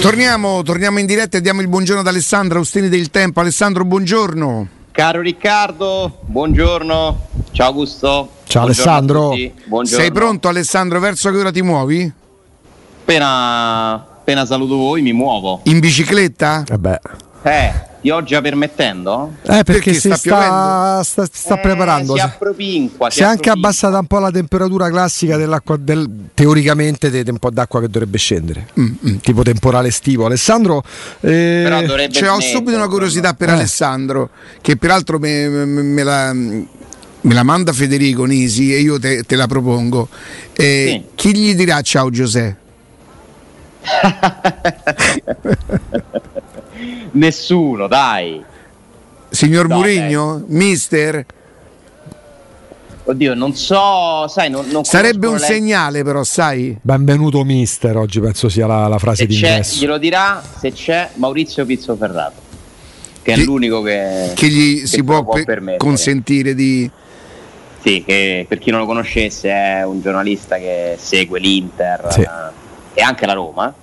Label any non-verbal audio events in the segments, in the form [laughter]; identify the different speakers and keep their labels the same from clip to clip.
Speaker 1: Torniamo, torniamo in diretta e diamo il buongiorno ad Alessandro Austini del Tempo. Alessandro, buongiorno.
Speaker 2: Caro Riccardo, buongiorno. Ciao Augusto.
Speaker 1: Ciao Alessandro. Sei pronto Alessandro? Verso che ora ti muovi?
Speaker 2: Appena, appena saluto voi mi muovo.
Speaker 1: In bicicletta?
Speaker 2: Eh Eh, pioggia permettendo?
Speaker 3: Eh, perché, perché sta, sta, sta, sta eh, preparando.
Speaker 2: Si appropinqua.
Speaker 3: Si, si è anche abbassata un po' la temperatura classica dell'acqua, del, teoricamente di un po' d'acqua che dovrebbe scendere, mm, mm, tipo temporale estivo. Alessandro,
Speaker 1: eh, cioè, ho subito una curiosità per eh. Alessandro, che peraltro me, me, me la me la manda Federico Nisi e io te, te la propongo. Eh, sì. Chi gli dirà ciao Giuseppe? [laughs]
Speaker 2: Nessuno, dai.
Speaker 1: Signor no, Murigno? Mister?
Speaker 2: Oddio, non so, sai, non, non
Speaker 1: Sarebbe un lei. segnale però, sai?
Speaker 3: Benvenuto mister, oggi penso sia la, la frase se di ingresso.
Speaker 2: Glielo dirà se c'è Maurizio Pizzo Ferrato, che, che è l'unico che,
Speaker 1: che gli che si può, può per, consentire di...
Speaker 2: Sì, che per chi non lo conoscesse è un giornalista che segue l'Inter sì. e anche la Roma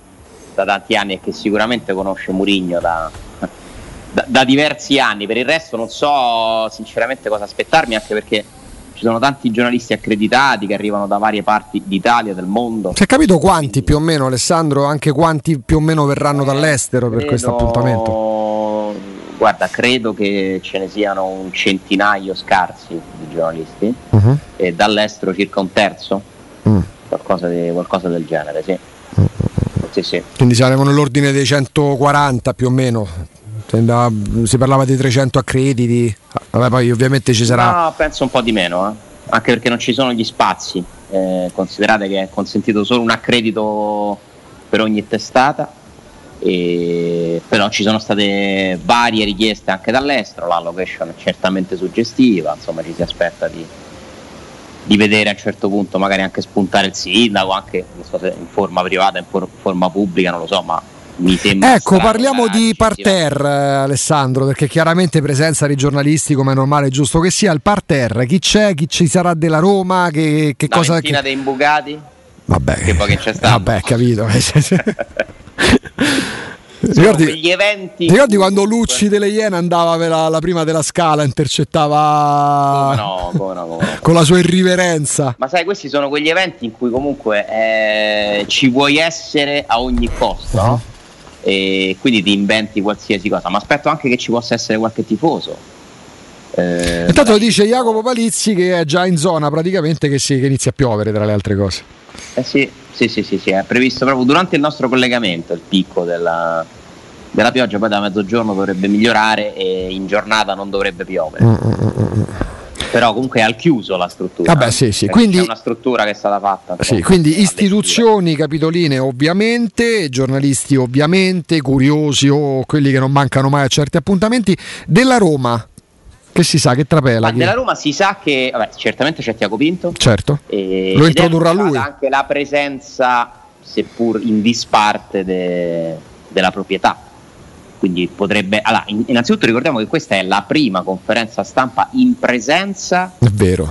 Speaker 2: da tanti anni e che sicuramente conosce Murigno da, da, da, diversi anni. Per il resto non so sinceramente cosa aspettarmi, anche perché ci sono tanti giornalisti accreditati che arrivano da varie parti d'Italia, del mondo.
Speaker 3: Si è capito quanti più o meno, Alessandro? Anche quanti più o meno verranno eh, dall'estero per questo appuntamento?
Speaker 2: Guarda, credo che ce ne siano un centinaio scarsi di giornalisti uh-huh. e dall'estero circa un terzo, uh qualcosa, di, qualcosa del genere, sì. uh
Speaker 3: sì, sì. Quindi saremo nell'ordine dei 140 più o meno. Si parlava di 300 accrediti, Vabbè, poi ovviamente ci sarà.
Speaker 2: No, penso un po' di meno, eh. anche perché non ci sono gli spazi. Eh, considerate che è consentito solo un accredito per ogni testata, e... però ci sono state varie richieste anche dall'estero. La location è certamente suggestiva, insomma, ci si aspetta di, di vedere a un certo punto magari anche spuntare il sindaco, anche so in forma privata, in forma pubblica, non lo so, ma mi sembra...
Speaker 3: Ecco, parliamo di parterre Alessandro, perché chiaramente presenza di giornalisti come è normale giusto che sia, il parterre, chi c'è, chi ci sarà della Roma, che, che
Speaker 2: La
Speaker 3: cosa...
Speaker 2: Che... dei imbucati?
Speaker 3: Vabbè,
Speaker 2: che poi che c'è stato.
Speaker 3: Vabbè, capito. [laughs] [laughs]
Speaker 2: Ricordi, quegli eventi.
Speaker 3: Ricordi quando Lucci delle Iene andava per la, la, prima della scala, intercettava
Speaker 2: no, no, no.
Speaker 3: con la sua irriverenza.
Speaker 2: Ma sai, questi sono quegli eventi in cui comunque eh, ci vuoi essere a ogni costo, uh-huh. E quindi ti inventi qualsiasi cosa. Ma aspetto anche che ci possa essere qualche tifoso.
Speaker 3: Eh, Intanto dice Jacopo Palizzi che è già in zona praticamente che, sì, che inizia a piovere tra le altre cose.
Speaker 2: Eh sì, sì, sì, sì, sì, è previsto proprio durante il nostro collegamento il picco della, della pioggia, poi da mezzogiorno dovrebbe migliorare e in giornata non dovrebbe piovere. Mm, mm, mm, Però comunque è al chiuso la struttura.
Speaker 3: Vabbè, sì, sì. Quindi,
Speaker 2: c'è una struttura che è stata fatta.
Speaker 3: Sì, quindi istituzioni capitoline ovviamente, giornalisti ovviamente, curiosi o quelli che non mancano mai a certi appuntamenti. Della Roma, che si sa che trapela.
Speaker 2: Ma della Roma si sa che vabbè, certamente c'è Tiago Pinto.
Speaker 3: Certo.
Speaker 2: E,
Speaker 3: Lo introdurrà lui.
Speaker 2: Anche la presenza, seppur in disparte, de, della proprietà. Quindi potrebbe. Allora, innanzitutto ricordiamo che questa è la prima conferenza stampa in presenza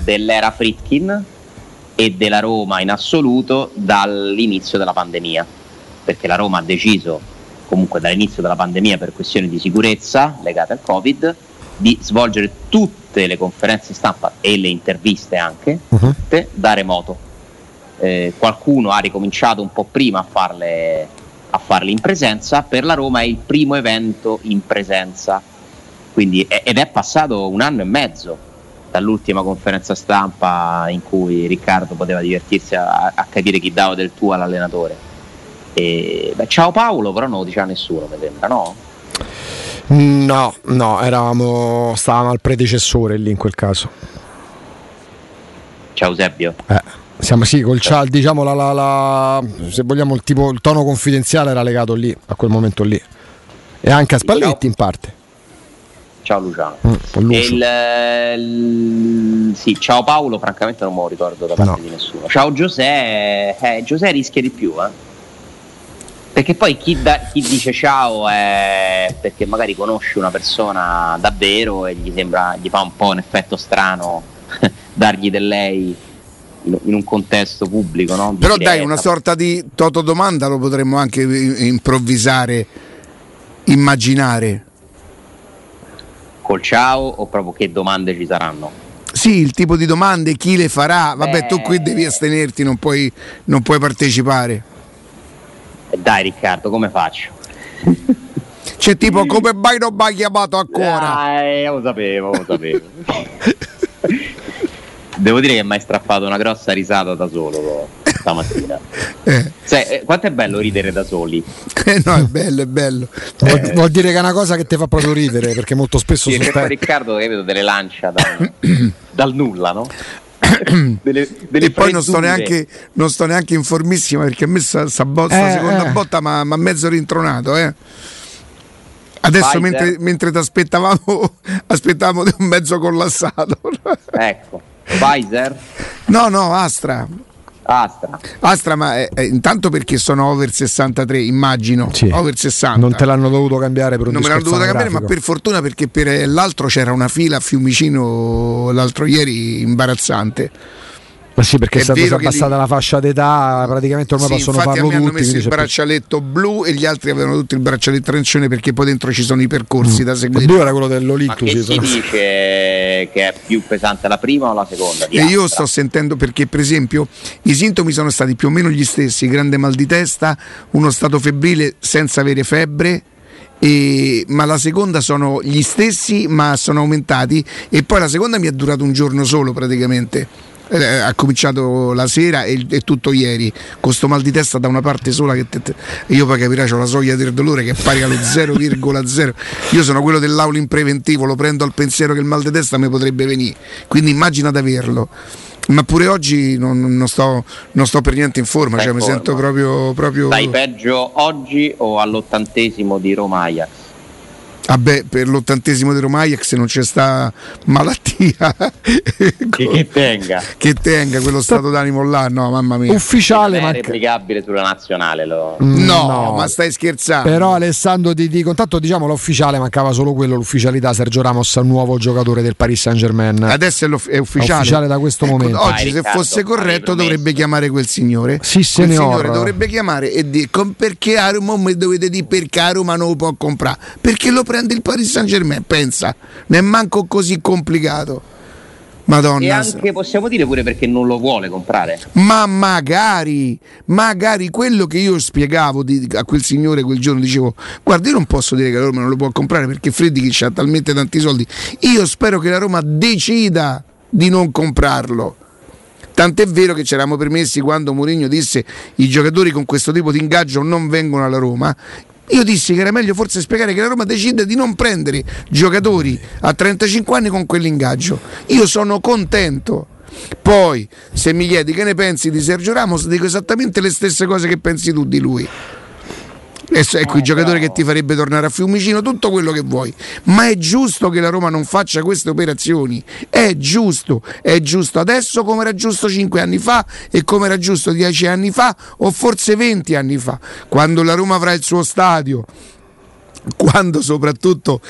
Speaker 2: dell'era Fritkin e della Roma in assoluto dall'inizio della pandemia. Perché la Roma ha deciso, comunque dall'inizio della pandemia, per questioni di sicurezza legate al Covid, di svolgere tutte le conferenze stampa e le interviste anche uh-huh. da remoto. Eh, qualcuno ha ricominciato un po' prima a farle, a farle, in presenza, per la Roma è il primo evento in presenza, Quindi, ed è passato un anno e mezzo dall'ultima conferenza stampa in cui Riccardo poteva divertirsi a, a capire chi dava del tuo all'allenatore. E, beh, ciao Paolo, però non lo diceva nessuno, mi sembra, no?
Speaker 3: No, no, eravamo, stavamo al predecessore lì in quel caso.
Speaker 2: Ciao Eusebio.
Speaker 3: Eh, siamo sì, col ciao, diciamo la, la, la, se vogliamo il, tipo, il tono confidenziale era legato lì, a quel momento lì. E anche a Spalletti ciao. in parte.
Speaker 2: Ciao Luciano. Mm, il, il, sì, ciao Paolo, francamente non me lo ricordo da parte no. di nessuno. Ciao Giuseppe, eh, Giuseppe rischia di più, eh. Perché poi chi, da, chi, dice ciao è perché magari conosce una persona davvero e gli sembra, gli fa un po' un effetto strano [laughs] dargli del lei in un contesto pubblico. No?
Speaker 1: Però diretta. dai, una sorta di toto domanda lo potremmo anche improvvisare, immaginare.
Speaker 2: Col ciao o proprio che domande ci saranno?
Speaker 1: Sì, il tipo di domande, chi le farà? Vabbè, eh... tu qui devi astenerti, non puoi, non puoi partecipare.
Speaker 2: Dai Riccardo, come faccio? [laughs]
Speaker 1: C'è tipo come mai non mi ha chiamato ancora?
Speaker 2: Eh, lo sapevo, lo sapevo. [laughs] Devo dire che mi hai strappato una grossa risata da solo stamattina. [laughs] Eh. Cioè, eh, quanto è bello ridere da soli?
Speaker 1: Eh no, è bello, è bello.
Speaker 3: Vuol, eh. vuol, dire che è una cosa che ti fa proprio ridere, perché molto spesso...
Speaker 2: Sì, sta... Riccardo che vedo delle lancia da, [clears throat] dal nulla, no? [coughs]
Speaker 1: delle, delle e poi non sto, neanche, non sto, neanche, informissima perché a me sta, sta botta, eh, seconda eh. botta ma ha mezzo rintronato eh. Adesso mentre, mentre ti aspettavamo [laughs] aspettavamo un mezzo collassato
Speaker 2: ecco Pfizer?
Speaker 1: No, no, Astra.
Speaker 2: Astra.
Speaker 1: Astra, ma è, è, intanto perché sono over 63, immagino. Sì. Over 60.
Speaker 3: Non te l'hanno dovuto cambiare per un
Speaker 1: Non me l'hanno dovuto cambiare, ma per fortuna perché per l'altro c'era una fila a Fiumicino l'altro ieri imbarazzante.
Speaker 3: Ma sì, perché è, stata abbassata li... la fascia d'età, praticamente ormai sì, possono farlo tutti.
Speaker 1: hanno messo il braccialetto più... blu e gli altri avevano tutti il braccialetto arancione perché poi dentro ci sono i percorsi mm. da seguire.
Speaker 3: Il blu era quello dell'Olictus.
Speaker 2: Ma che si dice che è più pesante la prima o la seconda?
Speaker 1: E io sto sentendo perché per esempio i sintomi sono stati più o meno gli stessi, grande mal di testa, uno stato febbrile senza avere febbre. E, ma la seconda sono gli stessi ma sono aumentati e poi la seconda mi è durato un giorno solo praticamente eh, ha cominciato la sera e, e, tutto ieri con sto mal di testa da una parte sola che te, te, io poi capirai c'ho la soglia del dolore che è pari allo [laughs] 0,0 io sono quello dell'aula in preventivo lo prendo al pensiero che il mal di testa mi potrebbe venire quindi immagina di averlo ma pure oggi non, non, sto, non sto, per niente in forma, cioè, mi sento proprio, proprio...
Speaker 2: Stai peggio oggi o all'ottantesimo di Roma Ajax?
Speaker 1: Vabbè, per l'ottantesimo di Roma Ajax non c'è sta malattia [laughs]
Speaker 2: che, che, tenga
Speaker 1: che tenga quello stato d'animo là, no, mamma mia.
Speaker 3: Ufficiale,
Speaker 2: ma è replicabile sulla nazionale. Lo...
Speaker 1: Mm, no, no, ma stai scherzando.
Speaker 3: Però Alessandro di, di contatto, diciamo l'ufficiale, mancava solo quello, l'ufficialità Sergio Ramos, nuovo giocatore del Paris Saint-Germain.
Speaker 1: Adesso è, è ufficiale. È
Speaker 3: ufficiale da questo ecco, momento.
Speaker 1: Oggi, Vai, se Riccardo, fosse corretto, dovrebbe chiamare quel signore.
Speaker 3: Sì, quel signore
Speaker 1: dovrebbe chiamare e dire perché a Roma dovete dire perché a Roma non lo può comprare? Perché lo prende il Paris Saint-Germain Germain, pensa, non è manco così complicato. Madonna. E
Speaker 2: anche possiamo dire pure perché non lo vuole comprare.
Speaker 1: Ma magari, magari quello che io spiegavo di, a quel signore quel giorno, dicevo, guarda io non posso dire che la Roma non lo può comprare perché Freddy ha talmente tanti soldi. Io spero che la Roma decida di non comprarlo. Tant'è vero che ci eravamo permessi quando Mourinho disse i giocatori con questo tipo di ingaggio non vengono alla Roma. Io dissi che era meglio forse spiegare che la Roma decide di non prendere giocatori a 35 anni con quell'ingaggio. Io sono contento. Poi, se mi chiedi che ne pensi di Sergio Ramos, dico esattamente le stesse cose che pensi tu di lui ecco eh, i giocatori però... che ti farebbe tornare a Fiumicino, tutto quello che vuoi. Ma è giusto che la Roma non faccia queste operazioni. È giusto, è giusto adesso come era giusto 5 anni fa e come era giusto 10 anni fa o forse 20 anni fa, quando la Roma avrà il suo stadio quando soprattutto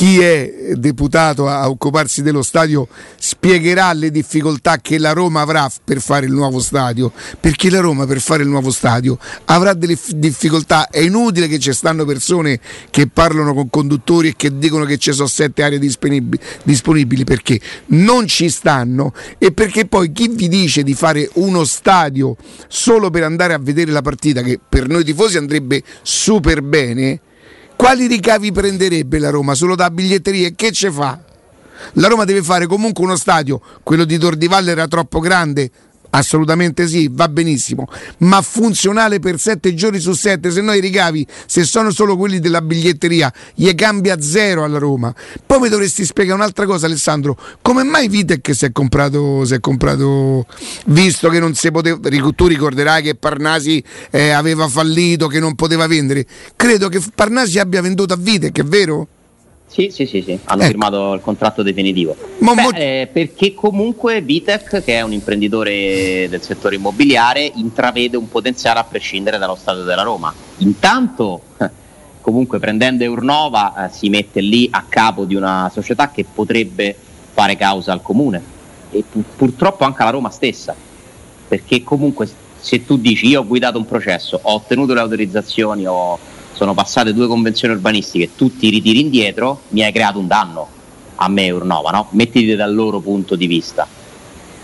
Speaker 1: chi è deputato a occuparsi dello stadio spiegherà le difficoltà che la Roma avrà per fare il nuovo stadio, perché la Roma per fare il nuovo stadio avrà delle difficoltà, è inutile che ci stanno persone che parlano con conduttori e che dicono che ci sono sette aree disponibili, disponibili perché non ci stanno. E perché poi chi vi dice di fare uno stadio solo per andare a vedere la partita che per noi tifosi andrebbe super bene quali ricavi prenderebbe la Roma? Solo da biglietterie? Che ce fa? La Roma deve fare comunque uno stadio, quello di Tor di Valle era troppo grande, Assolutamente sì, va benissimo, ma funzionale per sette giorni su sette, se no i ricavi, se sono solo quelli della biglietteria, gli cambia zero alla Roma. Poi mi dovresti spiegare un'altra cosa Alessandro, come mai Vitec si è comprato, si è comprato visto che non si poteva, tu ricorderai che Parnasi eh, aveva fallito, che non poteva vendere, credo che Parnasi abbia venduto a Vitec, è vero?
Speaker 2: Sì, sì, sì, sì. hanno ecco. firmato il contratto definitivo. Ma Beh, mo... eh, perché comunque Vitec, che è un imprenditore del settore immobiliare, intravede un potenziale a prescindere dallo stato della Roma. Intanto, [laughs] comunque prendendo Eurnova, eh, si mette lì a capo di una società che potrebbe fare causa al comune e pu- purtroppo anche alla Roma stessa. perché comunque se tu dici io ho guidato un processo, ho ottenuto le autorizzazioni, ho, sono passate due convenzioni urbanistiche, tu ti ritiri indietro, mi hai creato un danno a me Urnova, no? mettiti dal loro punto di vista.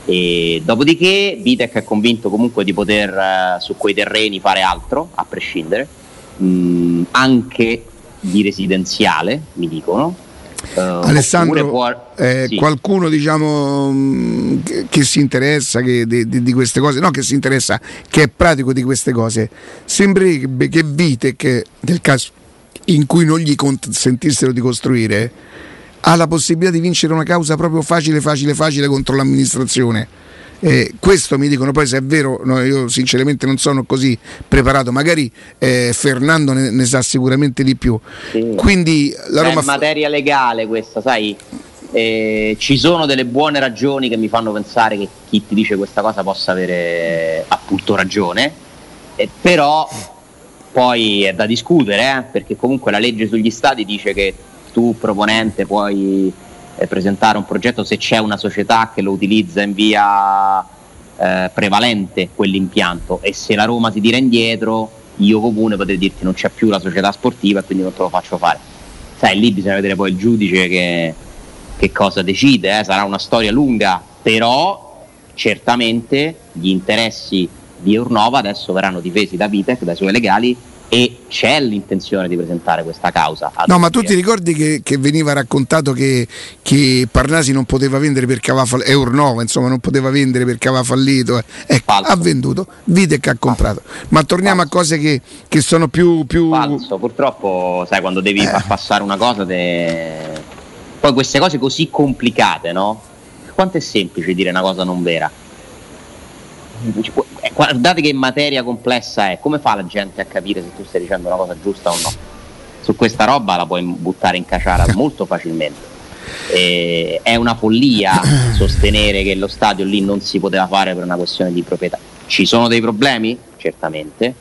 Speaker 2: E dopodiché Vitec è convinto comunque di poter eh, su quei terreni fare altro, a prescindere, mh, anche di residenziale, mi dicono,
Speaker 1: Alessandro, può... eh, sì. qualcuno diciamo mm, che, che si interessa che, di, di, queste cose, no che si interessa, che è pratico di queste cose, sembrerebbe che Vitec, nel caso in cui non gli consentissero di costruire, ha la possibilità di vincere una causa proprio facile, facile, facile contro l'amministrazione eh, questo mi dicono poi se è vero, no, io sinceramente non sono così preparato, magari eh, Fernando ne, ne, sa sicuramente di più. Sì. Quindi
Speaker 2: la Roma... È materia legale questa, sai? Eh, ci sono delle buone ragioni che mi fanno pensare che chi ti dice questa cosa possa avere appunto ragione, eh, però poi è da discutere, eh, perché comunque la legge sugli stati dice che tu proponente puoi eh, presentare un progetto se c'è una società che lo utilizza in via eh, prevalente quell'impianto e se la Roma si tira indietro io comune potrei dirti non c'è più la società sportiva e quindi non te lo faccio fare sai lì bisogna vedere poi il giudice che, che cosa decide eh? sarà una storia lunga però certamente gli interessi di Urnova adesso verranno difesi da Vitec, dai suoi legali e c'è l'intenzione di presentare questa causa.
Speaker 1: No, ma tu ti ricordi che, che veniva raccontato che, che, Parnasi non poteva vendere perché aveva fallito, Eurnova insomma non poteva vendere perché aveva fallito, eh. ecco, ha venduto, vide che ha comprato. Ma torniamo Falso. a cose che, che sono più, più...
Speaker 2: Falso, purtroppo sai quando devi eh. far passare una cosa, te... poi queste cose così complicate, no? Quanto è semplice dire una cosa non vera? Eh, guardate che materia complessa è, come fa la gente a capire se tu stai dicendo una cosa giusta o no? Su questa roba la puoi buttare in caciara [laughs] molto facilmente. E è una follia [coughs] sostenere che lo stadio lì non si poteva fare per una questione di proprietà. Ci sono dei problemi? Certamente,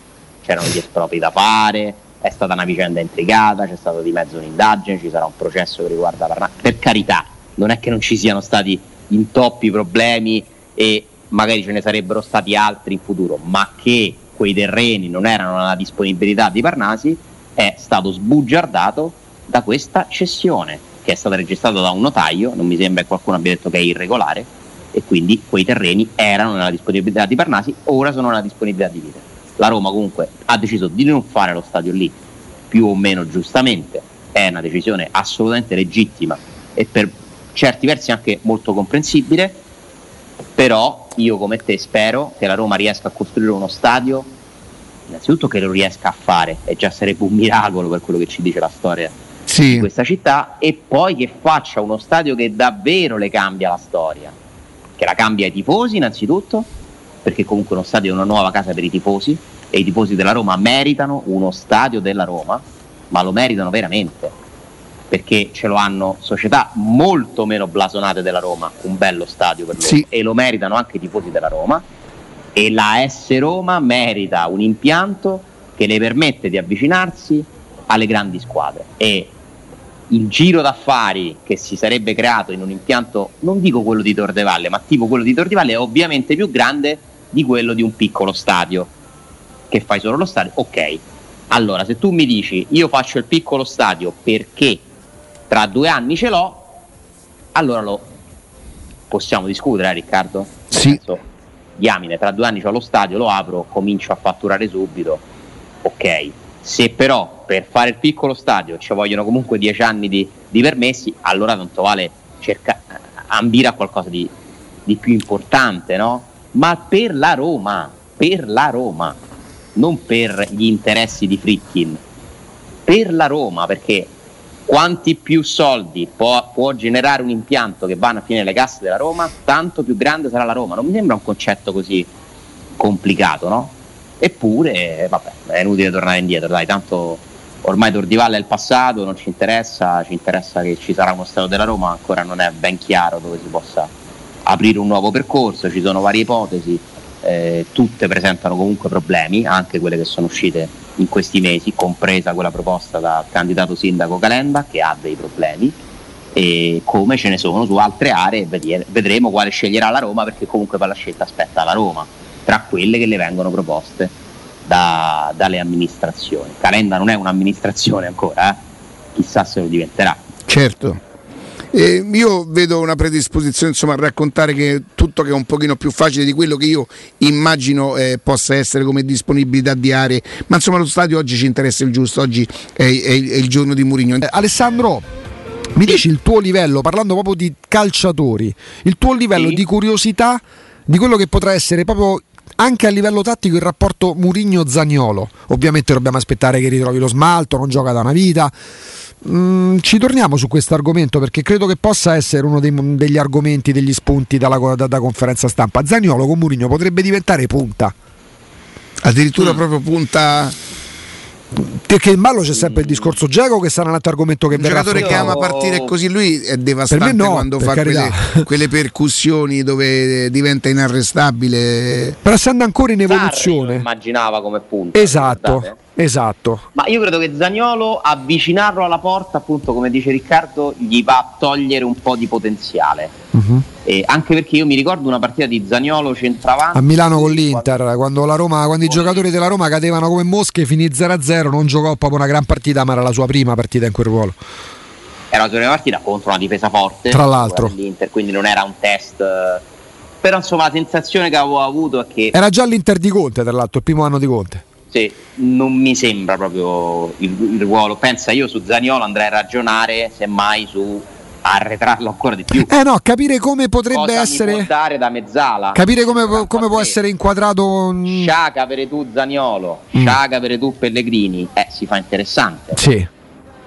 Speaker 2: c'erano gli espropri da fare, è stata una vicenda intrigata, c'è stata di mezzo un'indagine, ci sarà un processo che riguarda Parnassi. Per carità, non è che non ci siano stati intoppi, problemi e magari ce ne sarebbero stati altri in futuro, ma che quei terreni non erano alla disponibilità di Parnasi, è stato sbugiardato da questa cessione che è stata registrata da un notaio, non mi sembra che qualcuno abbia detto che è irregolare, e quindi quei terreni erano nella disponibilità di Parnasi, ora sono nella disponibilità di Vite. La Roma comunque ha deciso di non fare lo stadio lì, più o meno giustamente, è una decisione assolutamente legittima e per certi versi anche molto comprensibile, però io come te spero che la Roma riesca a costruire uno stadio, innanzitutto che lo riesca a fare, e già sarebbe un miracolo per quello che ci dice la storia sì. di questa città, e poi che faccia uno stadio che davvero le cambia la storia, che la cambia ai tifosi innanzitutto, perché comunque uno stadio è una nuova casa per i tifosi, e i tifosi della Roma meritano uno stadio della Roma, ma lo meritano veramente perché ce lo hanno società molto meno blasonate della Roma, un bello stadio per loro. Sì. e lo meritano anche i tifosi della Roma. E la S Roma merita un impianto che le permette di avvicinarsi alle grandi squadre. E il giro d'affari che si sarebbe creato in un impianto, non dico quello di Tordevalle, ma tipo quello di Tordevalle è ovviamente più grande di quello di un piccolo stadio. Che fai solo lo stadio, ok. Allora, se tu mi dici io faccio il piccolo stadio perché tra due anni ce l'ho, allora lo possiamo discutere, eh, Riccardo?
Speaker 1: Sì. Senso,
Speaker 2: diamine, tra due anni ho lo stadio, lo apro, comincio a fatturare subito, ok. Se però per fare il piccolo stadio ci vogliono comunque dieci anni di, di permessi, allora tanto vale cerca, ambire a qualcosa di, di più importante, no? Ma per la Roma, per la Roma, non per gli interessi di Fritkin, per la Roma, perché quanti più soldi può, può, generare un impianto che vanno a finire le casse della Roma, tanto più grande sarà la Roma. Non mi sembra un concetto così complicato, no? Eppure, vabbè, è inutile tornare indietro, dai, tanto ormai Tordivalle è il passato, non ci interessa, ci interessa che ci sarà uno stato della Roma, ancora non è ben chiaro dove si possa aprire un nuovo percorso, ci sono varie ipotesi, eh, tutte presentano comunque problemi, anche quelle che sono uscite in questi mesi, compresa quella proposta dal candidato sindaco Calenda che ha dei problemi e come ce ne sono su altre aree vedremo quale sceglierà la Roma perché comunque per la scelta aspetta la Roma tra quelle che le vengono proposte da, dalle amministrazioni. Calenda non è un'amministrazione ancora, eh? chissà se lo diventerà.
Speaker 1: Certo. Eh, io vedo una predisposizione insomma, a raccontare che tutto che è un pochino più facile di quello che io immagino eh, possa essere come disponibilità di aree, ma insomma lo stadio oggi ci interessa il giusto, oggi è, è, è il giorno di Murigno.
Speaker 3: Eh, Alessandro, mi dici il tuo livello, parlando proprio di calciatori, il tuo livello sì. di curiosità di quello che potrà essere proprio anche a livello tattico il rapporto Murigno-Zagnolo. Ovviamente dobbiamo aspettare che ritrovi lo smalto, non gioca da una vita. Mm, ci torniamo su questo argomento perché credo che possa essere uno dei, degli argomenti, degli spunti dalla, da, da conferenza stampa. Zagnolo con Murigno potrebbe diventare punta.
Speaker 1: Addirittura mm. proprio punta
Speaker 3: perché in ballo c'è sempre il discorso Giacomo che sarà un altro argomento che
Speaker 1: un
Speaker 3: verrà
Speaker 1: giocatore che ama partire così lui è devastante no, quando fa quelle, [laughs] quelle, percussioni dove diventa inarrestabile.
Speaker 3: Però essendo ancora in evoluzione. Sarri
Speaker 2: immaginava come punto
Speaker 3: esatto Esatto.
Speaker 2: Ma io credo che Zagnolo avvicinarlo alla porta, appunto, come dice Riccardo, gli va a togliere un po' di potenziale. Uh-huh. Eh, anche perché io mi ricordo una partita di Zagnolo centravanti
Speaker 3: a Milano con l'Inter, quando, quando, la Roma, quando i giocatori della Roma cadevano come mosche, finì 0-0, non giocò proprio una gran partita, ma era la sua prima partita in quel ruolo.
Speaker 2: Era la sua prima partita contro una difesa forte,
Speaker 3: tra l'altro,
Speaker 2: l'Inter, quindi non era un test. Però insomma la sensazione che avevo avuto è che...
Speaker 3: Era già l'Inter di Conte, tra l'altro, il primo anno di Conte
Speaker 2: sì, non mi sembra proprio il, il, ruolo. Pensa, io su Zaniolo andrei a ragionare semmai su arretrarlo ancora di più.
Speaker 3: Eh no, capire come potrebbe Cosa essere.
Speaker 2: da mezzala.
Speaker 3: Capire come, come può essere inquadrato.
Speaker 2: Sciaga per tu Zaniolo, mm. Per tu Pellegrini. Eh, si fa interessante.
Speaker 3: Sì.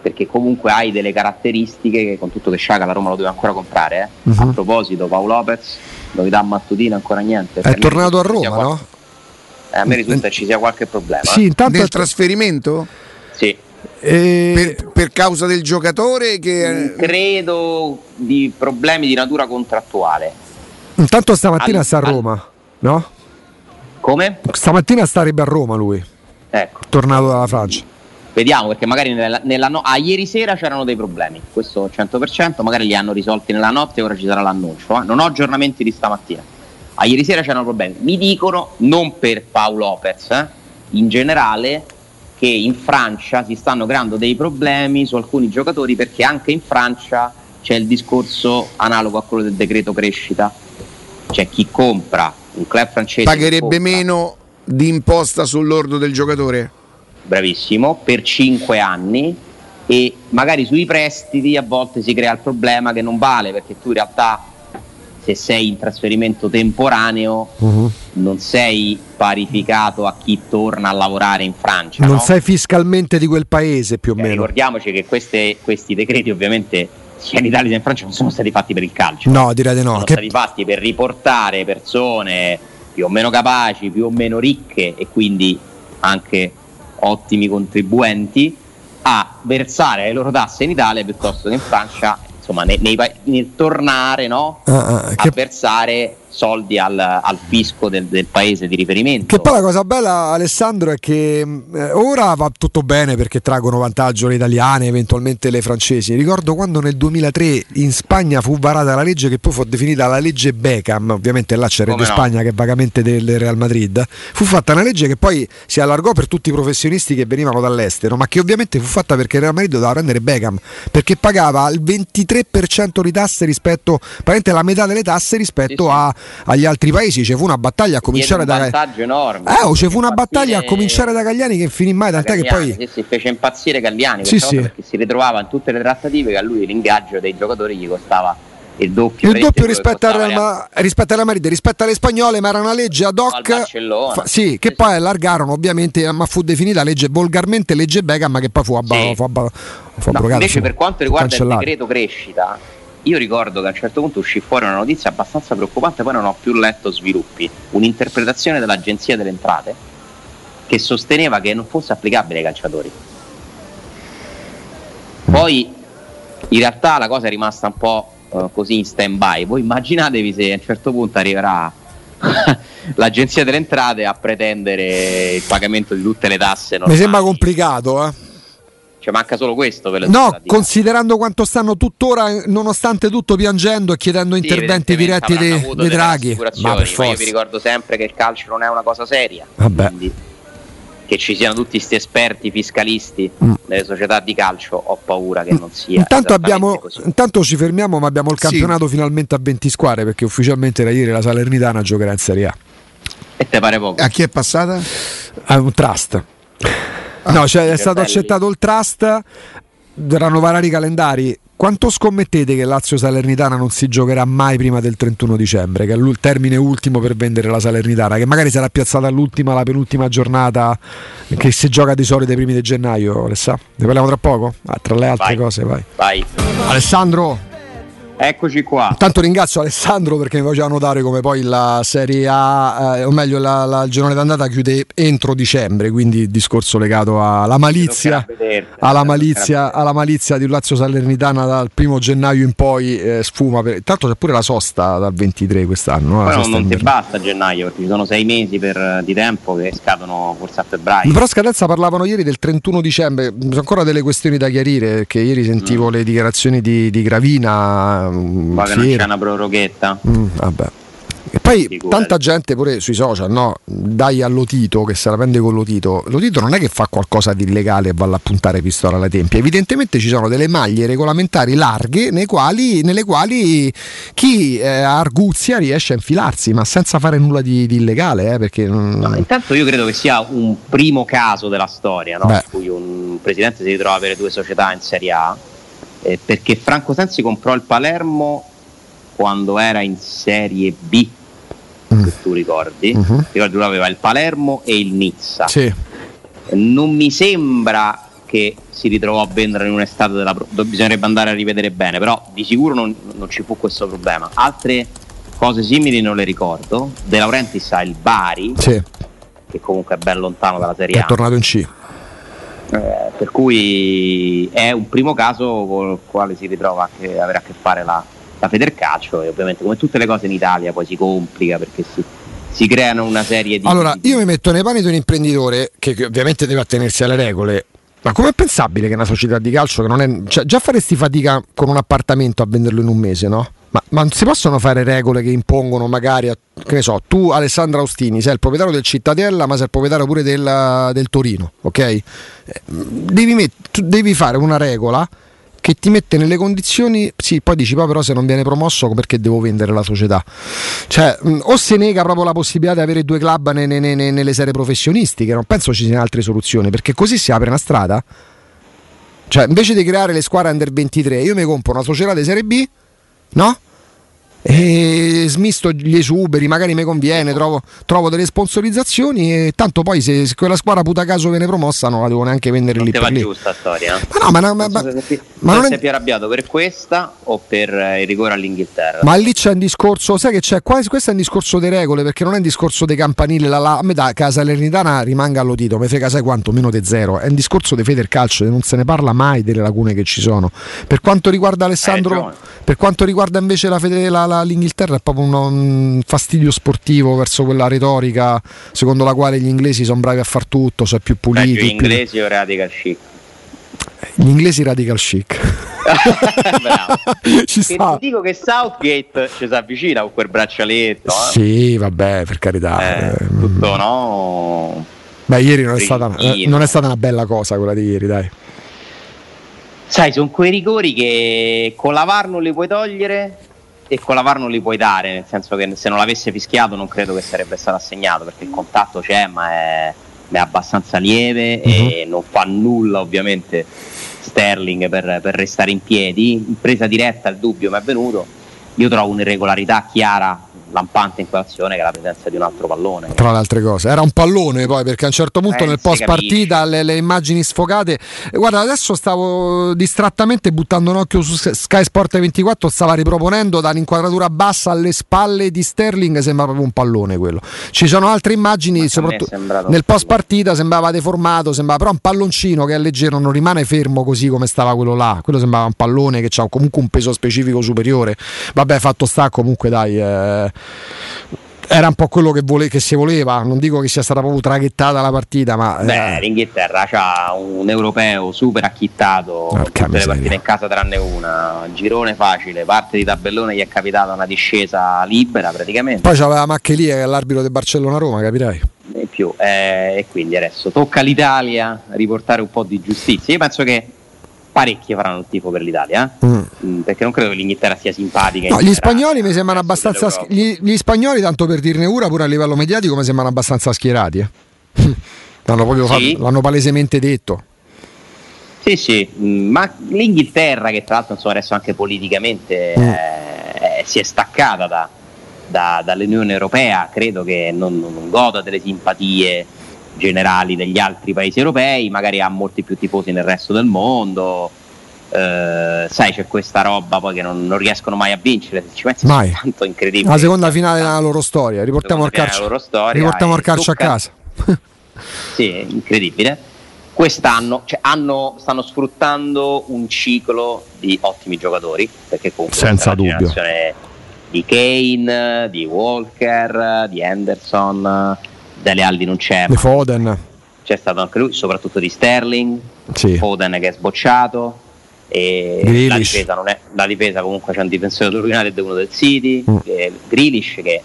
Speaker 2: Perché comunque hai delle caratteristiche che con tutto che Sciaga la Roma lo deve ancora comprare. Eh. Uh-huh. A proposito, Paolo Lopez, novità mattutina ancora niente.
Speaker 3: È tornato a Roma, no?
Speaker 2: Eh, a me risulta che ci sia qualche problema.
Speaker 1: Sì, intanto Nel trasferimento?
Speaker 2: Sì.
Speaker 1: E... Per, per, causa del giocatore? Che...
Speaker 2: Credo di problemi di natura contrattuale.
Speaker 3: Intanto stamattina al, sta a Roma, al... no?
Speaker 2: Come?
Speaker 3: Stamattina starebbe a Roma lui.
Speaker 2: Ecco.
Speaker 3: Tornato dalla Francia.
Speaker 2: Vediamo perché magari nella, nella no- ah, ieri sera c'erano dei problemi, questo 100%, magari li hanno risolti nella notte e ora ci sarà l'annuncio. Eh? Non ho aggiornamenti di stamattina. A ieri sera c'erano problemi. Mi dicono, non per Paolo Lopez, eh, in generale, che in Francia si stanno creando dei problemi su alcuni giocatori perché anche in Francia c'è il discorso analogo a quello del decreto crescita. C'è chi compra un club francese.
Speaker 1: Pagherebbe meno di imposta sull'ordo del giocatore?
Speaker 2: Bravissimo, per 5 anni e magari sui prestiti a volte si crea il problema che non vale perché tu in realtà se sei in trasferimento temporaneo uh-huh. non sei parificato a chi torna a lavorare in Francia.
Speaker 3: Non
Speaker 2: no?
Speaker 3: sei fiscalmente di quel paese più o eh, meno.
Speaker 2: Ricordiamoci che queste, questi decreti ovviamente sia in Italia che in Francia non sono stati fatti per il calcio.
Speaker 3: No, direi di no.
Speaker 2: Sono
Speaker 3: che...
Speaker 2: stati fatti per riportare persone più o meno capaci, più o meno ricche e quindi anche ottimi contribuenti a versare le loro tasse in Italia piuttosto che in Francia insomma, nei, nei, nel tornare no? ah, ah, a versare soldi al, al fisco del, del, paese di riferimento.
Speaker 3: Che poi la cosa bella, Alessandro, è che eh, ora va tutto bene perché traggono vantaggio le italiane, eventualmente le francesi. Ricordo quando nel 2003 in Spagna fu varata la legge che poi fu definita la legge Beckham, ovviamente là c'era il no? Spagna che è vagamente del Real Madrid. Fu fatta una legge che poi si allargò per tutti i professionisti che venivano dall'estero, ma che ovviamente fu fatta perché il Real Madrid doveva prendere Beckham perché pagava il 23% di tasse rispetto, praticamente la metà delle tasse rispetto sì, sì. a agli altri paesi. Ci fu una battaglia a cominciare da.
Speaker 2: vantaggio enorme.
Speaker 3: Eh, oh, ci fu una battaglia a cominciare da Gagliani che finì mai, tant'è che poi.
Speaker 2: Sì, si fece impazzire Gagliani sì, sì. perché si ritrovava in tutte le trattative che a lui l'ingaggio dei giocatori gli costava il doppio,
Speaker 3: il doppio rispetto, a Real, rispetto alla Madrid, rispetto alle spagnole, ma era una legge ad hoc. Fa, sì, che sì, poi allargarono ovviamente, ma fu definita legge volgarmente legge Beckham, che poi fu, abba, sì. fu, abba, fu
Speaker 2: no, Invece, per quanto riguarda il decreto crescita, io ricordo che a un certo punto uscì fuori una notizia abbastanza preoccupante, poi non ho più letto sviluppi, un'interpretazione dell'Agenzia delle Entrate che sosteneva che non fosse applicabile ai calciatori. Poi in realtà la cosa è rimasta un po' uh, così in stand by. Voi immaginatevi se a un certo punto arriverà [laughs] l'Agenzia delle Entrate a pretendere il pagamento di tutte le tasse.
Speaker 3: Normali. Mi sembra complicato, eh?
Speaker 2: Cioè, manca solo questo per
Speaker 3: No, considerando quanto stanno tuttora, nonostante tutto, piangendo e chiedendo sì, interventi diretti dei, dei Draghi.
Speaker 2: Ma, ma io vi ricordo sempre che il calcio non è una cosa seria. Vabbè. Quindi che ci siano tutti questi esperti fiscalisti mm. nelle società di calcio, ho paura che non sia.
Speaker 3: Intanto, abbiamo, intanto ci fermiamo, ma abbiamo il campionato sì. finalmente a 20 squadre perché ufficialmente da ieri la Salernitana giocherà in Serie A.
Speaker 2: E te pare poco?
Speaker 1: A chi è passata?
Speaker 3: A un trust. Ah, no, cioè è stato accettato il trust, dovranno varare i calendari quanto scommettete che Lazio Salernitana non si giocherà mai prima del 31 dicembre, che è il termine ultimo per vendere la Salernitana, che magari sarà piazzata all'ultima, la penultima giornata che si gioca di solito ai primi di gennaio, Alessà? Ne parliamo tra poco? Ah, tra le altre
Speaker 2: vai,
Speaker 3: cose, vai.
Speaker 2: Vai.
Speaker 3: Alessandro,
Speaker 2: Eccoci qua.
Speaker 3: Intanto ringrazio Alessandro perché mi faceva notare come poi la Serie A, eh, o meglio la, la, il girone d'andata chiude entro dicembre, quindi il discorso legato alla malizia, alla malizia, alla malizia di Lazio Salernitana dal primo gennaio in poi eh, sfuma. Per... Tanto c'è pure la sosta dal 23 quest'anno.
Speaker 2: No? non, non ti basta gennaio perché ci sono sei mesi per, di tempo che scadono forse a febbraio.
Speaker 3: Però scadenza parlavano ieri del 31 dicembre, sono ancora delle questioni da chiarire perché ieri sentivo mm. le dichiarazioni di, di Gravina
Speaker 2: ma che non c'è una proroghetta.
Speaker 3: Mm, vabbè. E poi tanta gente pure sui social, no? Dai a Lotito che se la prende con Lotito. Lotito non è che fa qualcosa di illegale e va a puntare pistola alla tempia. Evidentemente ci sono delle maglie regolamentari larghe quali, nelle quali chi eh, arguzia riesce a infilarsi, ma senza fare nulla di, di illegale. Eh, perché,
Speaker 2: no, intanto io credo che sia un primo caso della storia, no? in cui un presidente si ritrova a avere due società in Serie A eh, perché Franco Sensi comprò il Palermo quando era in Serie B, mm. se tu ricordi, mm-hmm. ricordi lui aveva il Palermo e il Nizza.
Speaker 3: Sì.
Speaker 2: Non mi sembra che si ritrovò a vendere in un'estate della pro- bisognerebbe andare a rivedere bene, però di sicuro non, non ci fu questo problema. Altre cose simili non le ricordo. De Laurentiis ha il Bari,
Speaker 3: sì.
Speaker 2: che comunque è ben lontano dalla Serie A.
Speaker 3: È tornato in C.
Speaker 2: Eh, per cui è un primo caso con il quale si ritrova a avere a che fare la, la Federcalcio e ovviamente come tutte le cose in Italia poi si complica perché si, si creano una serie di...
Speaker 3: Allora, io mi metto nei panni di un imprenditore che, che ovviamente deve attenersi alle regole, ma com'è pensabile che una società di calcio che non è... Cioè, già faresti fatica con un appartamento a venderlo in un mese, no? Ma, ma, non si possono fare regole che impongono magari, a, che ne so, tu Alessandro Austini sei il proprietario del Cittadella ma sei il proprietario pure del, del Torino, ok? Eh, devi, met- devi, fare una regola che ti mette nelle condizioni, sì, poi dici, poi però se non viene promosso perché devo vendere la società? Cioè, mh, o si nega proprio la possibilità di avere due club ne, ne, ne, nelle serie professionistiche, non penso ci siano altre soluzioni, perché così si apre una strada. Cioè, invece di creare le squadre under 23, io mi compro una società di Serie B no? E smisto gli esuberi, magari mi conviene, trovo, trovo, delle sponsorizzazioni e tanto poi se, se, quella squadra puta caso viene promossa non la devo neanche vendere
Speaker 2: non
Speaker 3: lì per
Speaker 2: lì. giusta storia.
Speaker 3: Ma no, ma, ma, ma, ma,
Speaker 2: ma non sei più arrabbiato per questa o per il rigore all'Inghilterra?
Speaker 3: Ma lì c'è un discorso, sai che c'è, questo è un discorso di regole perché non è un discorso dei campanili, la, la, a metà casa Salernitana rimanga all'odito, mi frega sai quanto, meno di zero, è un discorso di Federcalcio, non se ne parla mai delle lacune che ci sono. Per quanto riguarda Alessandro, eh, per quanto riguarda invece la, la, la, l'Inghilterra è proprio un, fastidio sportivo verso quella retorica secondo la quale gli inglesi sono bravi a far tutto, sono più puliti. Gli
Speaker 2: inglesi più... o radical chic?
Speaker 3: Gli inglesi radical chic. [laughs]
Speaker 2: Bravo. [laughs] Ci sta. Ti dico che Southgate ci si avvicina con quel braccialetto. Eh?
Speaker 3: Sì, vabbè, per carità.
Speaker 2: Eh, tutto no.
Speaker 3: Beh, ieri non è, stata, eh, non è stata una bella cosa quella di ieri, dai.
Speaker 2: Sai, sono quei rigori che con la VAR non li puoi togliere e con la VAR non li puoi dare, nel senso che se non l'avesse fischiato non credo che sarebbe stato assegnato perché il contatto c'è ma è, è abbastanza lieve uh-huh. e mhm. non fa nulla ovviamente Sterling per, per restare in piedi, in presa diretta il dubbio mi è venuto, io trovo un'irregolarità chiara lampante in quell'azione che è la presenza di un altro pallone.
Speaker 3: Tra le altre cose, era un pallone poi perché a un certo punto eh, nel post partita le, le, immagini sfocate. Guarda, adesso stavo distrattamente buttando un occhio su Sky Sport 24, stava riproponendo da un'inquadratura bassa alle spalle di Sterling, sembrava proprio un pallone quello. Ci sono altre immagini, Ma soprattutto nel post partita sembrava deformato, sembrava però un palloncino che è leggero, non rimane fermo così come stava quello là. Quello sembrava un pallone che ha comunque un peso specifico superiore. Vabbè, fatto sta comunque dai. Eh era un po' quello che, vole- che, si voleva. Non dico che sia stata proprio traghettata la partita, ma.
Speaker 2: Beh, eh. l'Inghilterra ha un europeo super acchittato. Porca tutte le partite in casa tranne una. Girone facile, parte di tabellone gli è capitata una discesa libera praticamente.
Speaker 3: Poi c'aveva Maccheli che è l'arbitro di Barcellona-Roma, capirai.
Speaker 2: E più. Eh, e quindi adesso tocca all'Italia riportare un po' di giustizia. Io penso che parecchie faranno il tifo per l'Italia, eh? mm. mm perché non credo che l'Inghilterra sia simpatica.
Speaker 3: No, gli spagnoli mi sembrano abbastanza. Gli, gli, spagnoli, tanto per dirne una, pure a livello mediatico, mi sembrano abbastanza schierati. Eh? [laughs] l'hanno, sì. fatto, l'hanno palesemente detto.
Speaker 2: Sì, sì, mm, ma l'Inghilterra, che tra l'altro insomma, adesso anche politicamente mm. eh, si è staccata da, da, dall'Unione Europea, credo che non, non goda delle simpatie generali degli altri paesi europei, magari ha molti più tifosi nel resto del mondo. Eh, sai, c'è questa roba poi che non, non, riescono mai a vincere. Se ci pensi, mai. [laughs] tanto incredibile.
Speaker 3: La seconda finale della loro storia. Riportiamo il calcio, storia, riportiamo il calcio tocca... a casa. [laughs]
Speaker 2: sì, incredibile. Quest'anno cioè, hanno, stanno sfruttando un ciclo di ottimi giocatori, perché comunque
Speaker 3: senza dubbio
Speaker 2: di Kane, di Walker, di Henderson Dele Alli non c'è.
Speaker 3: Di Foden.
Speaker 2: C'è stato anche lui, soprattutto di Sterling, sì. Foden che è sbocciato. E la difesa, è, la difesa, comunque c'è un difensore dell'United e uno del City, mm. Grealish che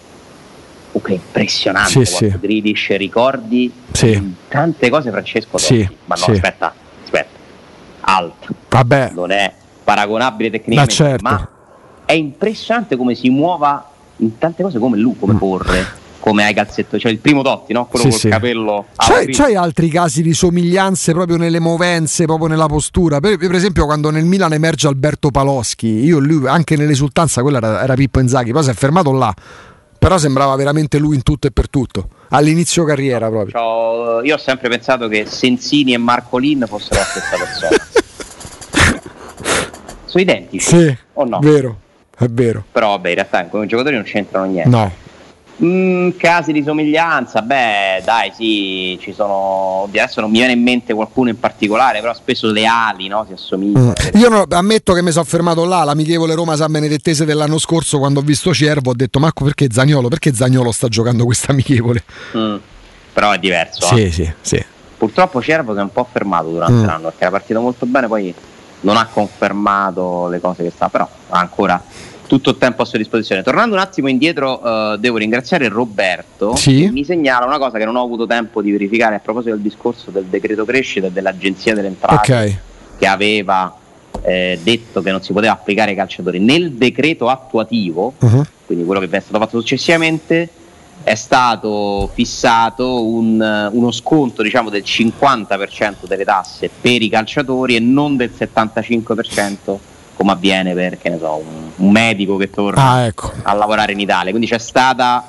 Speaker 2: uh, impressionante sì, sì. Grealish ricordi sì. tante cose Francesco sì, ma no aspetta aspetta alto
Speaker 3: Vabbè.
Speaker 2: non è paragonabile tecnicamente ma, certo. ma è impressionante come si muova in tante cose come lui come mm. corre come ai calzetto, cioè il primo Totti, no? quello sì, col sì. capello.
Speaker 3: C'hai, c'hai, altri casi di somiglianze proprio nelle movenze, proprio nella postura? Per, per, esempio, quando nel Milan emerge Alberto Paloschi, io lui anche nell'esultanza, quella era, era Pippo Inzaghi, poi si è fermato là, però sembrava veramente lui in tutto e per tutto. All'inizio carriera proprio.
Speaker 2: Io ho sempre pensato che Sensini e Marcolin fossero la stessa persona. [laughs] Sono identici?
Speaker 3: Sì, o no? Vero, è vero.
Speaker 2: Però vabbè, in realtà come giocatori non c'entrano niente.
Speaker 3: No.
Speaker 2: Mm, casi di somiglianza, beh, dai, sì, ci sono. Adesso non mi viene in mente qualcuno in particolare, però spesso le ali no, si assomigliano.
Speaker 3: Mm. Io no, ammetto che mi sono fermato là, l'amichevole Roma San Benedettese dell'anno scorso, quando ho visto Cervo, ho detto: Marco, perché Zagnolo? Perché Zagnolo sta giocando questa amichevole?
Speaker 2: Mm. Però è diverso.
Speaker 3: Sì,
Speaker 2: eh.
Speaker 3: sì, sì.
Speaker 2: Purtroppo Cervo si è un po' fermato durante mm. l'anno perché era partito molto bene, poi non ha confermato le cose che sta, però ancora tutto il tempo a sua disposizione. Tornando un attimo indietro, uh, devo ringraziare Roberto
Speaker 3: sì.
Speaker 2: che mi segnala una cosa che non ho avuto tempo di verificare a proposito del discorso del decreto crescita e dell'agenzia delle entrate
Speaker 3: okay.
Speaker 2: che aveva eh, detto che non si poteva applicare ai calciatori. Nel decreto attuativo, uh-huh. quindi quello che è stato fatto successivamente, è stato fissato un, uno sconto diciamo, del 50% delle tasse per i calciatori e non del 75% come avviene per so, un, un, medico che torna
Speaker 3: ah, ecco.
Speaker 2: a lavorare in Italia. Quindi c'è stata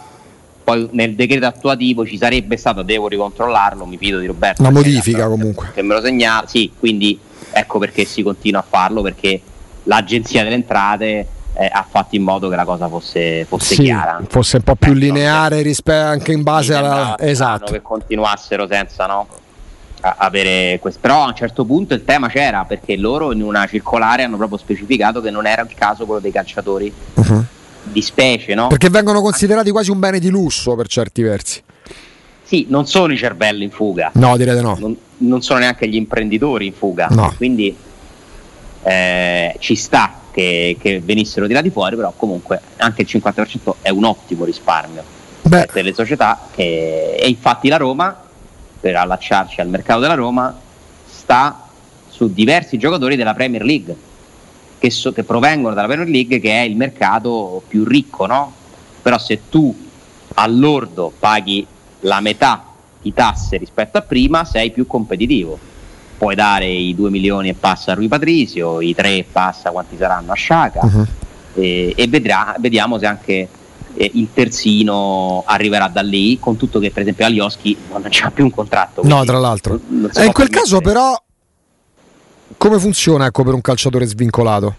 Speaker 2: poi nel decreto attuativo ci sarebbe stato, devo ricontrollarlo, mi fido di Roberto.
Speaker 3: Una modifica comunque.
Speaker 2: Che me lo segnala, sì, quindi ecco perché si continua a farlo, perché l'Agenzia delle Entrate eh, ha fatto in modo che la cosa fosse, fosse
Speaker 3: sì,
Speaker 2: chiara.
Speaker 3: Fosse un po' più Beh, lineare rispetto anche in base alla... Esatto.
Speaker 2: Che continuassero senza, no? Avere questo. Però a un certo punto il tema c'era perché loro in una circolare hanno proprio specificato che non era il caso quello dei calciatori uh-huh. di specie, no?
Speaker 3: Perché vengono considerati quasi un bene di lusso per certi versi.
Speaker 2: Sì, non sono i cervelli in fuga.
Speaker 3: No, direi no.
Speaker 2: Non, non sono neanche gli imprenditori in fuga.
Speaker 3: No.
Speaker 2: Quindi eh, ci sta che, che, venissero tirati fuori, però comunque anche il 50% è un ottimo risparmio
Speaker 3: Beh.
Speaker 2: per le società. Che, e infatti la Roma per allacciarci al mercato della Roma, sta su diversi giocatori della Premier League, che, so, che provengono dalla Premier League, che è il mercato più ricco, no? Però se tu all'ordo paghi la metà di tasse rispetto a prima, sei più competitivo. Puoi dare i 2 milioni e passa a Rui Patrizio, i 3 e passa quanti saranno a Sciaca uh-huh. e, e vedrà, vediamo se anche eh, il terzino arriverà da lì, con tutto che per esempio Alioschi non c'ha più un contratto.
Speaker 3: No, tra l'altro. Eh, in quel caso però come funziona ecco, per un calciatore svincolato?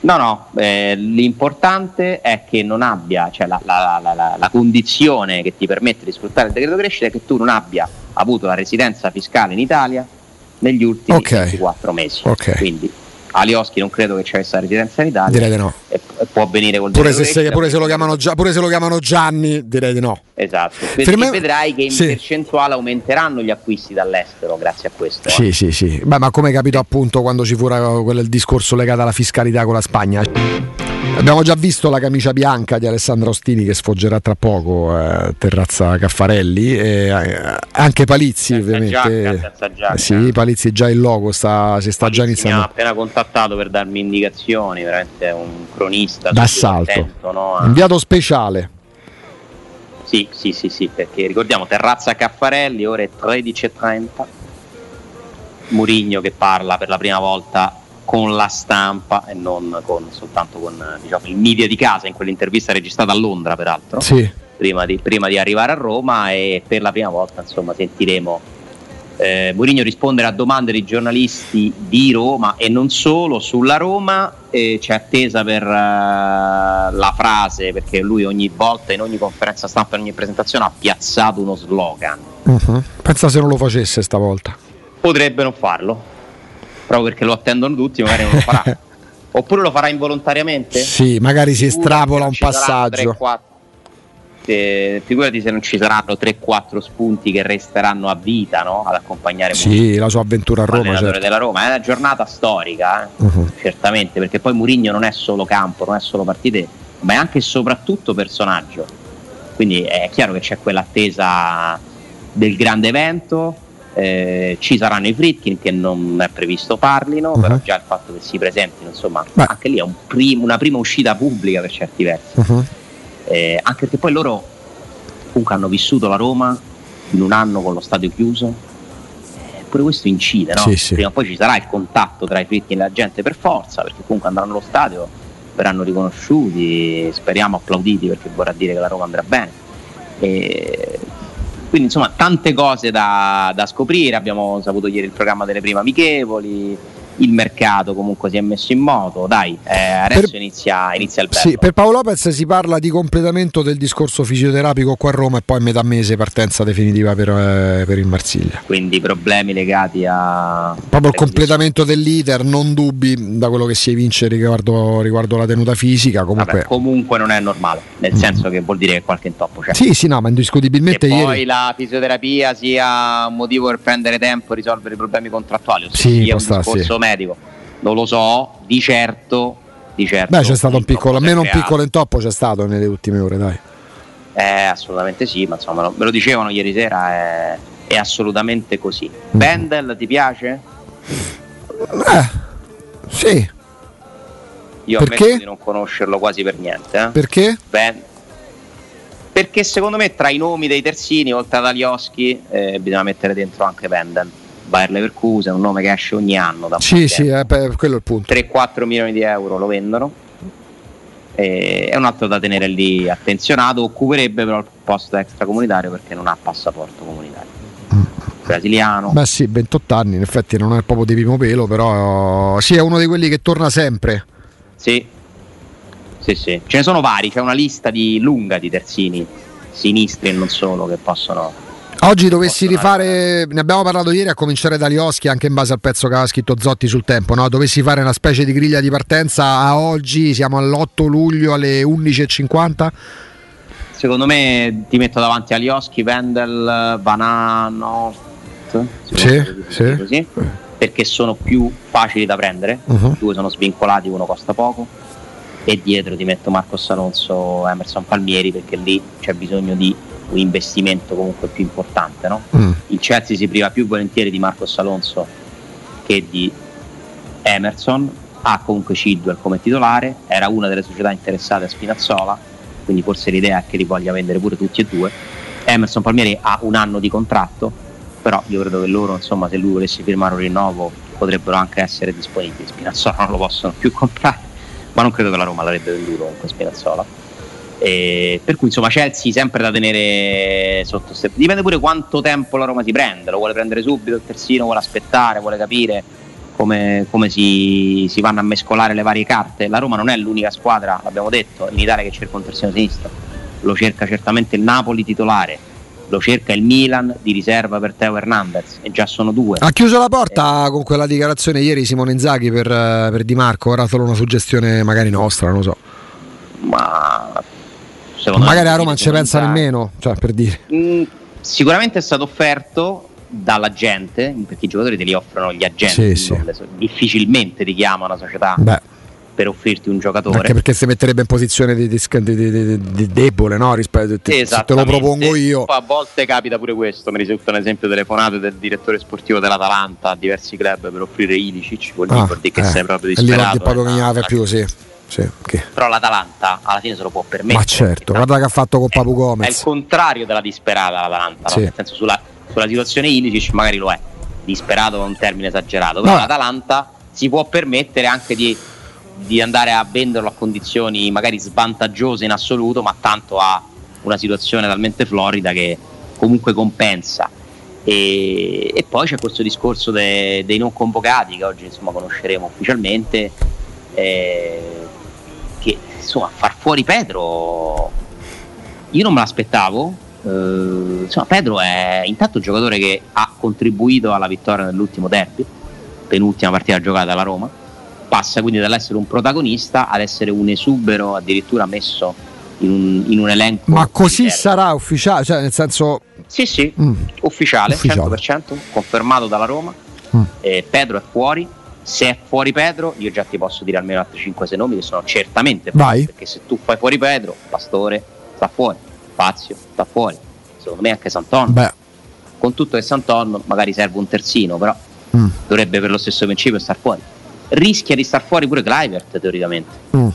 Speaker 2: No, no, eh, l'importante è che non abbia, cioè la, la, la, la, condizione che ti permette di sfruttare il decreto crescita è che tu non abbia avuto la residenza fiscale in Italia negli ultimi okay. 24 mesi.
Speaker 3: Okay.
Speaker 2: Quindi Alioschi non credo che c'è questa residenza in Italia.
Speaker 3: Direi di no.
Speaker 2: E, può venire col
Speaker 3: pure se, sei, pure, se Gia, pure se, lo chiamano Gianni, direi di no.
Speaker 2: Esatto. Ferme... vedrai che in sì. percentuale aumenteranno gli acquisti dall'estero grazie a questo.
Speaker 3: Sì, eh. sì, sì. Beh, ma come capito appunto quando ci fu quel discorso legato alla fiscalità con la Spagna. Abbiamo già visto la camicia bianca di Alessandro Ostini che sfoggerà tra poco eh, Terrazza Caffarelli e eh, anche Palizzi senza ovviamente. Giacca, giacca. Eh, sì, Palizzi già il logo sta, si sta Palizzi già iniziando. Mi
Speaker 2: ha appena contattato per darmi indicazioni, veramente un cronista
Speaker 3: d'assalto. Attento, no? Inviato speciale.
Speaker 2: Sì, sì, sì, sì, perché ricordiamo Terrazza Caffarelli, ore 13.30. Murigno che parla per la prima volta con la stampa e non con, soltanto con diciamo, il media di casa, in quell'intervista registrata a Londra peraltro,
Speaker 3: sì.
Speaker 2: prima, di, prima, di, arrivare a Roma e per la prima volta insomma, sentiremo eh, Mourinho rispondere a domande di giornalisti di Roma e non solo sulla Roma, eh, c'è attesa per uh, la frase perché lui ogni volta in ogni conferenza stampa, in ogni presentazione ha piazzato uno slogan.
Speaker 3: Uh-huh. Pensa se non lo facesse stavolta.
Speaker 2: Potrebbe non farlo proprio perché lo attendono tutti, magari non lo farà. [laughs] Oppure lo farà involontariamente?
Speaker 3: Sì, magari si estrapola un passaggio. 3, 4,
Speaker 2: eh, figurati se non ci saranno 3-4 spunti che resteranno a vita no? ad accompagnare
Speaker 3: sì, la sua avventura a Roma.
Speaker 2: Certo. della Roma. È una giornata storica, eh? uh-huh. certamente, perché poi Murigno non è solo campo, non è solo partite, ma è anche e soprattutto personaggio. Quindi è chiaro che c'è quell'attesa del grande evento, eh, ci saranno i Fritkin che non è previsto parlino, uh-huh. però già il fatto che si presentino, insomma, Beh. anche lì è un prim- una prima uscita pubblica per certi versi. Uh-huh. Eh, anche perché poi loro comunque hanno vissuto la Roma in un anno con lo stadio chiuso. Eh, pure questo incide, no?
Speaker 3: Sì, sì.
Speaker 2: Prima o poi ci sarà il contatto tra i Fritkin e la gente per forza, perché comunque andranno allo stadio, verranno riconosciuti, speriamo applauditi perché vorrà dire che la Roma andrà bene. E quindi insomma tante cose da, da scoprire, abbiamo saputo ieri il programma delle prime amichevoli, il mercato comunque si è messo in moto. Dai, eh, adesso per, inizia, inizia, il bello.
Speaker 3: Sì, per Paolo Lopez si parla di completamento del discorso fisioterapico qua a Roma e poi a metà mese partenza definitiva per, eh, per il Marsiglia.
Speaker 2: Quindi problemi legati a.
Speaker 3: Proprio il completamento dell'iter, non dubbi da quello che si evince riguardo, riguardo la tenuta fisica. Comunque... Vabbè,
Speaker 2: comunque non è normale, nel mm. senso che vuol dire che qualche intoppo c'è.
Speaker 3: Sì, sì, no, ma indiscutibilmente.
Speaker 2: E
Speaker 3: ieri...
Speaker 2: poi la fisioterapia sia un motivo per prendere tempo e risolvere i problemi contrattuali, o
Speaker 3: sì,
Speaker 2: un discorso sì medico. Non lo so, di certo. Di certo
Speaker 3: Beh, c'è stato un piccolo, almeno un piccolo intoppo c'è stato nelle ultime ore, dai.
Speaker 2: Eh, assolutamente sì, ma insomma, me lo dicevano ieri sera, è, è assolutamente così. Mm. Bendel ti piace?
Speaker 3: Eh, sì.
Speaker 2: Io Perché? di non conoscerlo quasi per niente. Eh?
Speaker 3: Perché?
Speaker 2: Ben, perché secondo me tra i nomi dei terzini, oltre ad Alioschi, eh, bisogna mettere dentro anche Bendel. Bayer Leverkusen, un nome che esce ogni anno da
Speaker 3: Sì, sì, eh, quello è il punto.
Speaker 2: 3-4 milioni di euro lo vendono. E è un altro da tenere lì attenzionato, occuperebbe però il posto extracomunitario perché non ha passaporto comunitario. Brasiliano.
Speaker 3: Beh sì, 28 anni, in effetti non è proprio di primo pelo, però sì, è uno di quelli che torna sempre.
Speaker 2: Sì, sì, sì. Ce ne sono vari, c'è una lista di lunga di terzini sinistri e non solo che possono
Speaker 3: Oggi dovessi rifare, ne abbiamo parlato ieri a cominciare da Lioschi anche in base al pezzo che aveva scritto Zotti sul tempo, no? dovessi fare una specie di griglia di partenza a oggi, siamo all'8 luglio alle 11.50?
Speaker 2: Secondo me ti metto davanti a Lioschi, Wendel, Vanano,
Speaker 3: sì, sì.
Speaker 2: Così, perché sono più facili da prendere, uh-huh. due sono svincolati, uno costa poco e dietro ti metto Marcos Alonso, Emerson Palmieri perché lì c'è bisogno di un investimento comunque più importante. No? Mm. Il Chelsea si priva più volentieri di Marcos Alonso che di Emerson, ha comunque Cidwell come titolare, era una delle società interessate a Spinazzola, quindi forse l'idea è che li voglia vendere pure tutti e due. Emerson Palmieri ha un anno di contratto, però io credo che loro, insomma, se lui volesse firmare un rinnovo, potrebbero anche essere disponibili. Spinazzola non lo possono più [laughs] comprare, ma non credo che la Roma l'avrebbe venduto con Spinazzola eh, per cui insomma Chelsea sempre da tenere sotto step. Dipende pure quanto tempo la Roma si prende, lo vuole prendere subito il terzino, vuole aspettare, vuole capire come, come si, si, vanno a mescolare le varie carte. La Roma non è l'unica squadra, l'abbiamo detto, in Italia che cerca un terzino sinistro, lo cerca certamente il Napoli titolare, lo cerca il Milan di riserva per Teo Hernandez e già sono due.
Speaker 3: Ha chiuso la porta eh. con quella dichiarazione ieri Simone Inzaghi per, per Di Marco, ora solo una suggestione magari nostra, non lo so.
Speaker 2: Ma
Speaker 3: magari a Roma non ci pensa nemmeno, cioè per dire.
Speaker 2: Mm, sicuramente è stato offerto dalla gente, perché i giocatori te li offrono gli agenti, sì, sì. difficilmente ti chiama una società. Beh per offrirti un giocatore.
Speaker 3: Anche perché si metterebbe in posizione di, di, di, di debole no? rispetto te, se te lo propongo io.
Speaker 2: A volte capita pure questo, mi risulta un esempio telefonato del direttore sportivo dell'Atalanta a diversi club per offrire Ilicic, vuol ah, dire che eh, sei proprio disperato.
Speaker 3: Lì proprio che non aveva più, sì. Sì, okay.
Speaker 2: Però l'Atalanta alla fine se lo può permettere.
Speaker 3: Ma certo, guarda che ha fatto con Papu Gomez.
Speaker 2: È il contrario della disperata l'Atalanta, sì. no? nel senso sulla, sulla situazione Ilicic magari lo è, disperato è un termine esagerato, però no. l'Atalanta si può permettere anche di di andare a venderlo a condizioni magari svantaggiose in assoluto, ma tanto ha una situazione talmente florida che comunque compensa. E, e poi c'è questo discorso de, dei non convocati che oggi insomma, conosceremo ufficialmente. Eh, che insomma far fuori Pedro io non me l'aspettavo. Eh, insomma, Pedro è intanto un giocatore che ha contribuito alla vittoria nell'ultimo derby, penultima partita giocata alla Roma passa quindi dall'essere un protagonista ad essere un esubero addirittura messo in un, in un elenco.
Speaker 3: Ma così sarà ufficiale, cioè nel senso...
Speaker 2: Sì, sì, mm. ufficiale, ufficiale, 100%, confermato dalla Roma. Mm. Eh, Pedro è fuori. Se è fuori Pedro, io già ti posso dire almeno altri 5-6 nomi che sono certamente fuori. Vai. Perché se tu fai fuori Pedro, Pastore sta fuori, Fazio sta fuori. Secondo me anche Santon. Beh. Con tutto che Santon magari serve un terzino, però mm. dovrebbe per lo stesso principio star fuori rischia di star fuori pure Clivert teoricamente. Mm.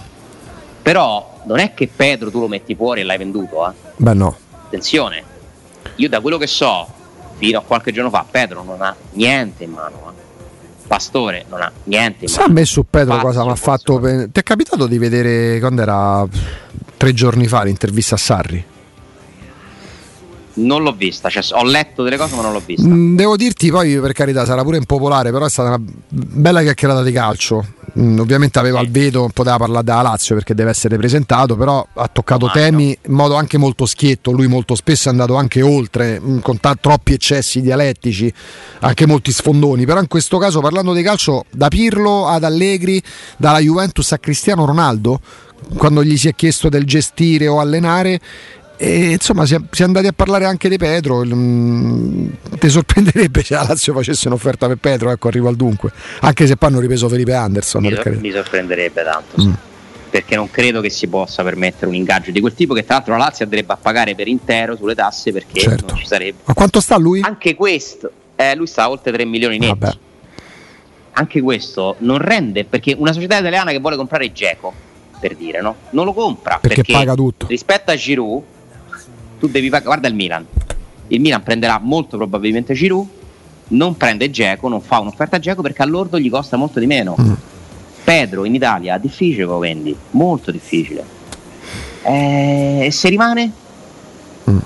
Speaker 2: Però non è che Pedro tu lo metti fuori e l'hai venduto, eh?
Speaker 3: Beh no.
Speaker 2: Attenzione, io da quello che so, fino a qualche giorno fa, Pedro non ha niente in mano. Eh? Pastore non ha niente.
Speaker 3: Sa me su Pedro Fazio, cosa mi ha fatto... Pe- Ti è capitato di vedere quando era tre giorni fa l'intervista a Sarri?
Speaker 2: Non l'ho vista, cioè, ho letto delle cose ma non l'ho vista.
Speaker 3: Mm, devo dirti poi, per carità, sarà pure impopolare, però è stata una bella chiacchierata di calcio. Mm, ovviamente aveva il veto, poteva parlare della Lazio perché deve essere presentato, però ha toccato Mano. temi in modo anche molto schietto. Lui molto spesso è andato anche oltre, mm, con t- troppi eccessi dialettici, anche molti sfondoni. Però in questo caso, parlando di calcio, da Pirlo ad Allegri, dalla Juventus a Cristiano Ronaldo, quando gli si è chiesto del gestire o allenare e insomma, si è, andati a parlare anche di Pedro. Mm, ti sorprenderebbe se la Lazio facesse un'offerta per Pedro, ecco, arrivo al dunque. Anche se poi hanno ripreso Felipe Anderson.
Speaker 2: Mi, sor- mi sorprenderebbe tanto, mm. perché non credo che si possa permettere un ingaggio di quel tipo che tra l'altro la Lazio andrebbe a pagare per intero sulle tasse perché certo. non ci sarebbe.
Speaker 3: Ma quanto sta lui?
Speaker 2: Anche questo, eh, lui sta oltre 3 milioni netti. Vabbè. Anche questo non rende perché una società italiana che vuole comprare Geco, per dire, no? Non lo compra
Speaker 3: perché, perché paga tutto.
Speaker 2: Rispetto a Giroud tu devi pagare, guarda il Milan, il Milan prenderà molto probabilmente Giroud, non prende Geco, non fa un'offerta a Geco perché all'ordo gli costa molto di meno. Mm. Pedro in Italia difficile lo vendi, molto difficile. Eh, e se rimane? Mm.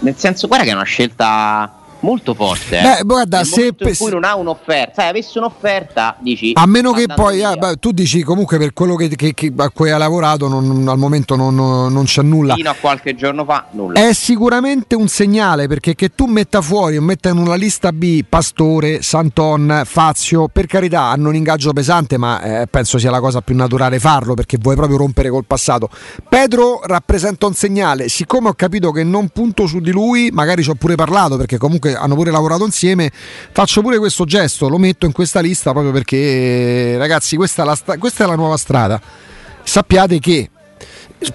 Speaker 2: Nel senso, guarda che è una scelta molto forte. Eh.
Speaker 3: Beh, guarda, se
Speaker 2: per cui non ha un'offerta, sai, avesse un'offerta, dici
Speaker 3: a meno che poi ah, beh, tu dici comunque per quello che, che, che a cui hai lavorato, non, al momento non, non, c'è nulla.
Speaker 2: Fino a qualche giorno fa, nulla.
Speaker 3: È sicuramente un segnale perché che tu metta fuori o metta in una lista B Pastore, Santon, Fazio, per carità, hanno un ingaggio pesante, ma eh, penso sia la cosa più naturale farlo perché vuoi proprio rompere col passato. Pedro rappresenta un segnale, siccome ho capito che non punto su di lui, magari ci ho pure parlato perché comunque hanno pure lavorato insieme, faccio pure questo gesto, lo metto in questa lista proprio perché ragazzi questa è la, questa è la nuova strada. Sappiate che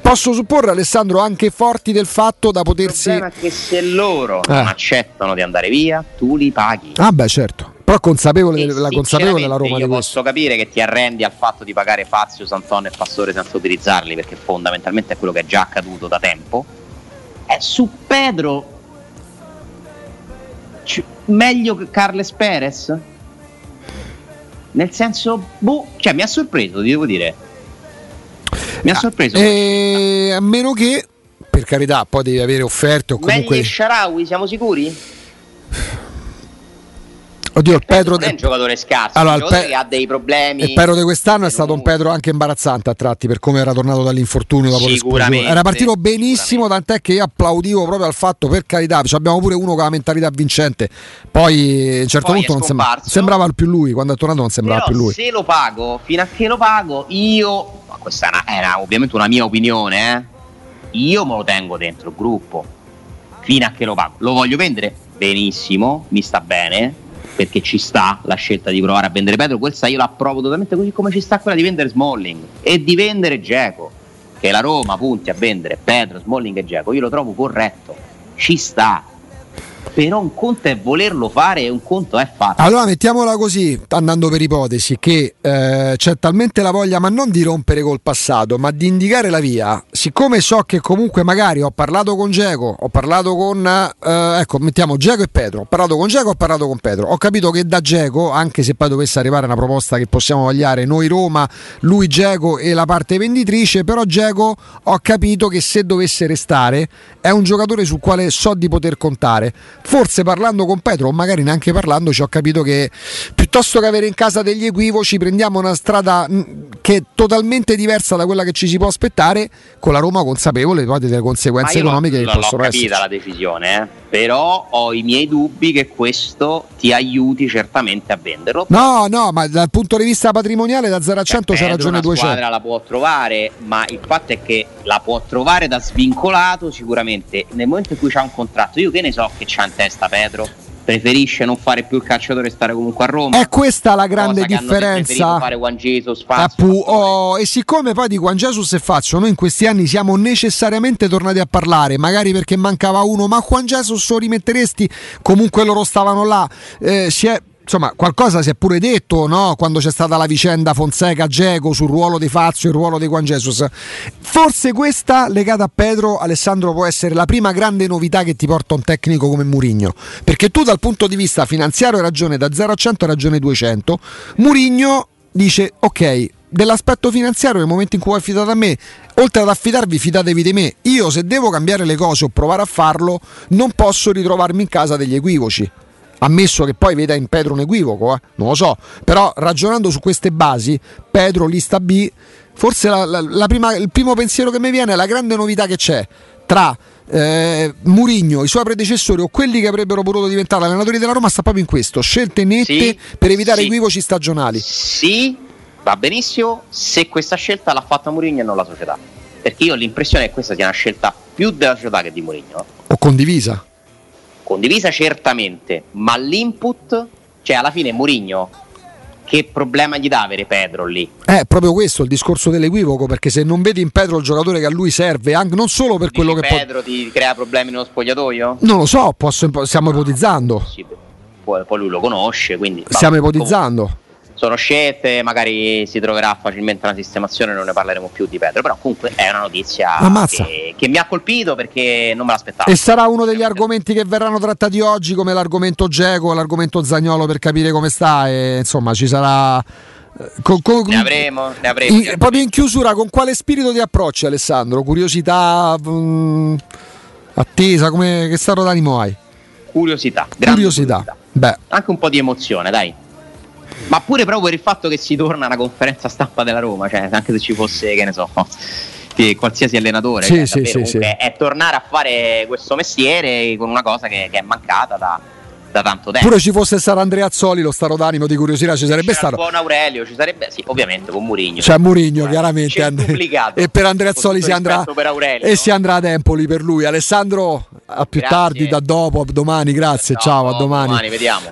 Speaker 3: posso supporre Alessandro anche forti del fatto da potersi... Il
Speaker 2: problema è che se loro eh. non accettano di andare via, tu li paghi.
Speaker 3: Ah beh certo. Però consapevole, della, consapevole della Roma
Speaker 2: io posso capire che ti arrendi al fatto di pagare Fazio, Santon e Pastore senza utilizzarli perché fondamentalmente è quello che è già accaduto da tempo. Eh, su Pedro meglio che Carles Perez? Nel senso, boh, cioè mi ha sorpreso, devo dire. Mi ha ah, sorpreso.
Speaker 3: Eh, a meno che, per carità, poi devi avere offerte o comunque...
Speaker 2: Meglio Sharawi, siamo sicuri?
Speaker 3: Oddio, il Pedro
Speaker 2: non è un giocatore scarso, allora, un giocatore Pe- che ha dei problemi.
Speaker 3: Il Pedro di quest'anno è stato un Pedro anche imbarazzante a tratti per come era tornato dall'infortunio dopo l'esplosione. Era partito benissimo, tant'è che io applaudivo proprio al fatto, per carità, cioè abbiamo pure uno con la mentalità vincente. Poi a un certo Poi punto non sembrava, sembrava più lui, quando è tornato non sembrava
Speaker 2: Però
Speaker 3: più lui.
Speaker 2: Se lo pago, fino a che lo pago, io, ma questa era ovviamente una mia opinione, eh? io me lo tengo dentro il gruppo, fino a che lo pago. Lo voglio vendere? Benissimo, mi sta bene, perché ci sta la scelta di provare a vendere Pedro, questa io la approvo totalmente così come ci sta quella di vendere Smalling e di vendere Geco, che la Roma punti a vendere Pedro, Smalling e Geco, io lo trovo corretto, ci sta, però un conto è volerlo fare e un conto è fatto.
Speaker 3: Allora mettiamola così, andando per ipotesi, che eh, c'è talmente la voglia, ma non di rompere col passato, ma di indicare la via. Siccome so che comunque magari ho parlato con Geco, ho parlato con, eh, ecco, mettiamo Geco e Pedro, ho parlato con Geco, ho parlato con Pedro, ho capito che da Geco, anche se poi dovesse arrivare una proposta che possiamo vagliare noi Roma, lui Geco e la parte venditrice, però Geco ho capito che se dovesse restare è un giocatore sul quale so di poter contare forse parlando con Petro o magari neanche parlando ci ho capito che piuttosto che avere in casa degli equivoci prendiamo una strada mm, che è totalmente diversa da quella che ci si può aspettare con la Roma consapevole poi delle conseguenze economiche che possono essere.
Speaker 2: L'ho capita la decisione, eh? però ho i miei dubbi che questo ti aiuti certamente a venderlo.
Speaker 3: No, no, ma dal punto di vista patrimoniale da 0 a 100 c'è ragione 200. La
Speaker 2: squadra la può trovare, ma il fatto è che la può trovare da svincolato sicuramente nel momento in cui c'ha un contratto. Io che ne so che c'ha in testa Pedro preferisce non fare più il calciatore e stare comunque a Roma.
Speaker 3: È questa la grande differenza.
Speaker 2: Fare Juan Jesus, Fazio,
Speaker 3: Appu- oh, e siccome poi di Juan Jesus e Fazio noi in questi anni siamo necessariamente tornati a parlare, magari perché mancava uno, ma Juan Jesus lo rimetteresti? Comunque loro stavano là. Eh, si è insomma, qualcosa si è pure detto no? quando c'è stata la vicenda Fonseca-Geco sul ruolo di Fazio e il ruolo di Juan Jesus. Forse questa, legata a Pedro, Alessandro, può essere la prima grande novità che ti porta un tecnico come Murigno. Perché tu, dal punto di vista finanziario, hai ragione da 0 a 100, hai ragione 200. Murigno dice: Ok, dell'aspetto finanziario nel momento in cui ho affidato a me oltre ad affidarvi fidatevi di me io se devo cambiare le cose o provare a farlo non posso ritrovarmi in casa degli equivoci ammesso che poi veda in Pedro un equivoco, eh? non lo so, però ragionando su queste basi, Pedro lista B, forse la, la, la prima, il primo pensiero che mi viene è la grande novità che c'è tra eh, Murigno, i suoi predecessori o quelli che avrebbero potuto diventare allenatori della Roma sta proprio in questo, scelte nette sì, per evitare sì. equivoci stagionali.
Speaker 2: Sì, va benissimo se questa scelta l'ha fatta Murigno e non la società. Perché io ho l'impressione che questa sia una scelta più della società che di Murigno.
Speaker 3: O condivisa
Speaker 2: condivisa certamente, ma l'input, cioè alla fine Murigno che problema gli dà avere Pedro lì?
Speaker 3: È proprio questo il discorso dell'equivoco, perché se non vedi in Pedro il giocatore che a lui serve, anche, non solo per Dici quello che
Speaker 2: Pedro po- ti crea problemi nello spogliatoio?
Speaker 3: Non lo so, posso, stiamo no, ipotizzando.
Speaker 2: Sì, poi, poi, lui lo conosce, quindi...
Speaker 3: Stiamo ipotizzando. Comunque
Speaker 2: sono scelte, magari si troverà facilmente una sistemazione, non ne parleremo più di Pedro, però comunque è una notizia che, che, mi ha colpito perché non me l'aspettavo.
Speaker 3: E sarà uno degli argomenti che verranno trattati oggi come l'argomento Geco, l'argomento Zagnolo per capire come sta e insomma ci sarà...
Speaker 2: Eh, con, con, ne avremo, ne avremo.
Speaker 3: In, proprio in chiusura, con quale spirito di approccio Alessandro? Curiosità, mh, mm, attesa, come, che stato d'animo hai?
Speaker 2: Curiosità,
Speaker 3: curiosità. curiosità.
Speaker 2: Anche un po' di emozione, dai ma pure proprio per il fatto che si torna alla conferenza stampa della Roma, cioè anche se ci fosse, che ne so, qualsiasi allenatore,
Speaker 3: sì, cioè, sì, sì,
Speaker 2: è tornare a fare questo mestiere con una cosa che, che è mancata da, da tanto tempo.
Speaker 3: Pure ci fosse stato Andrea Azzoli, lo stato d'animo di curiosità ci sarebbe stato.
Speaker 2: Buon Aurelio, ci sarebbe, sì, ovviamente con Murigno.
Speaker 3: C'è Murigno, chiaramente. e per Andrea Azzoli si andrà
Speaker 2: Aurelio,
Speaker 3: e si andrà ad Empoli per lui. Alessandro, a più grazie. tardi, da dopo, a domani, grazie, ciao, ciao a domani.
Speaker 2: domani vediamo.